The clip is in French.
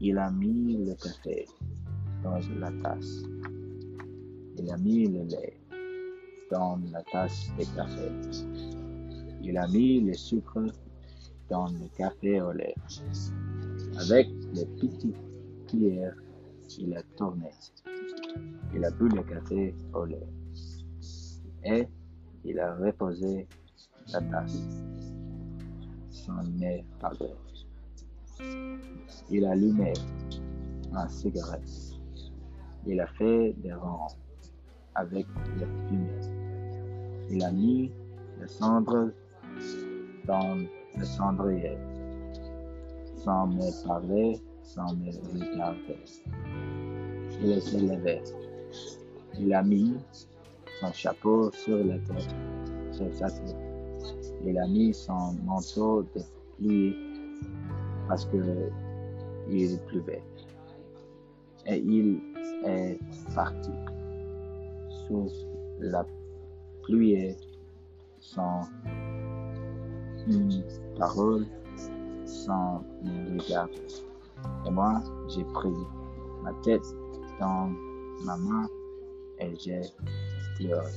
il a mis le café dans la tasse. Il a mis le lait dans la tasse de café. Il a mis le sucre dans le café au lait. Avec les petites cuillères, il a tourné. Il a bu le café au lait. Et il a reposé la tasse. Son nez parlé. Il a allumé un cigarette. Il a fait des rangs avec la fumée. Il a mis les cendres dans le cendrier, sans me parler, sans me regarder. Il s'est levé. Il a mis son chapeau sur la tête, sur sa tête. Il a mis son manteau de pluie parce que il pleuvait. Et il est parti sous la pluie sans une parole, sans me regard. Et moi, j'ai pris ma tête dans ma main et j'ai pleuré.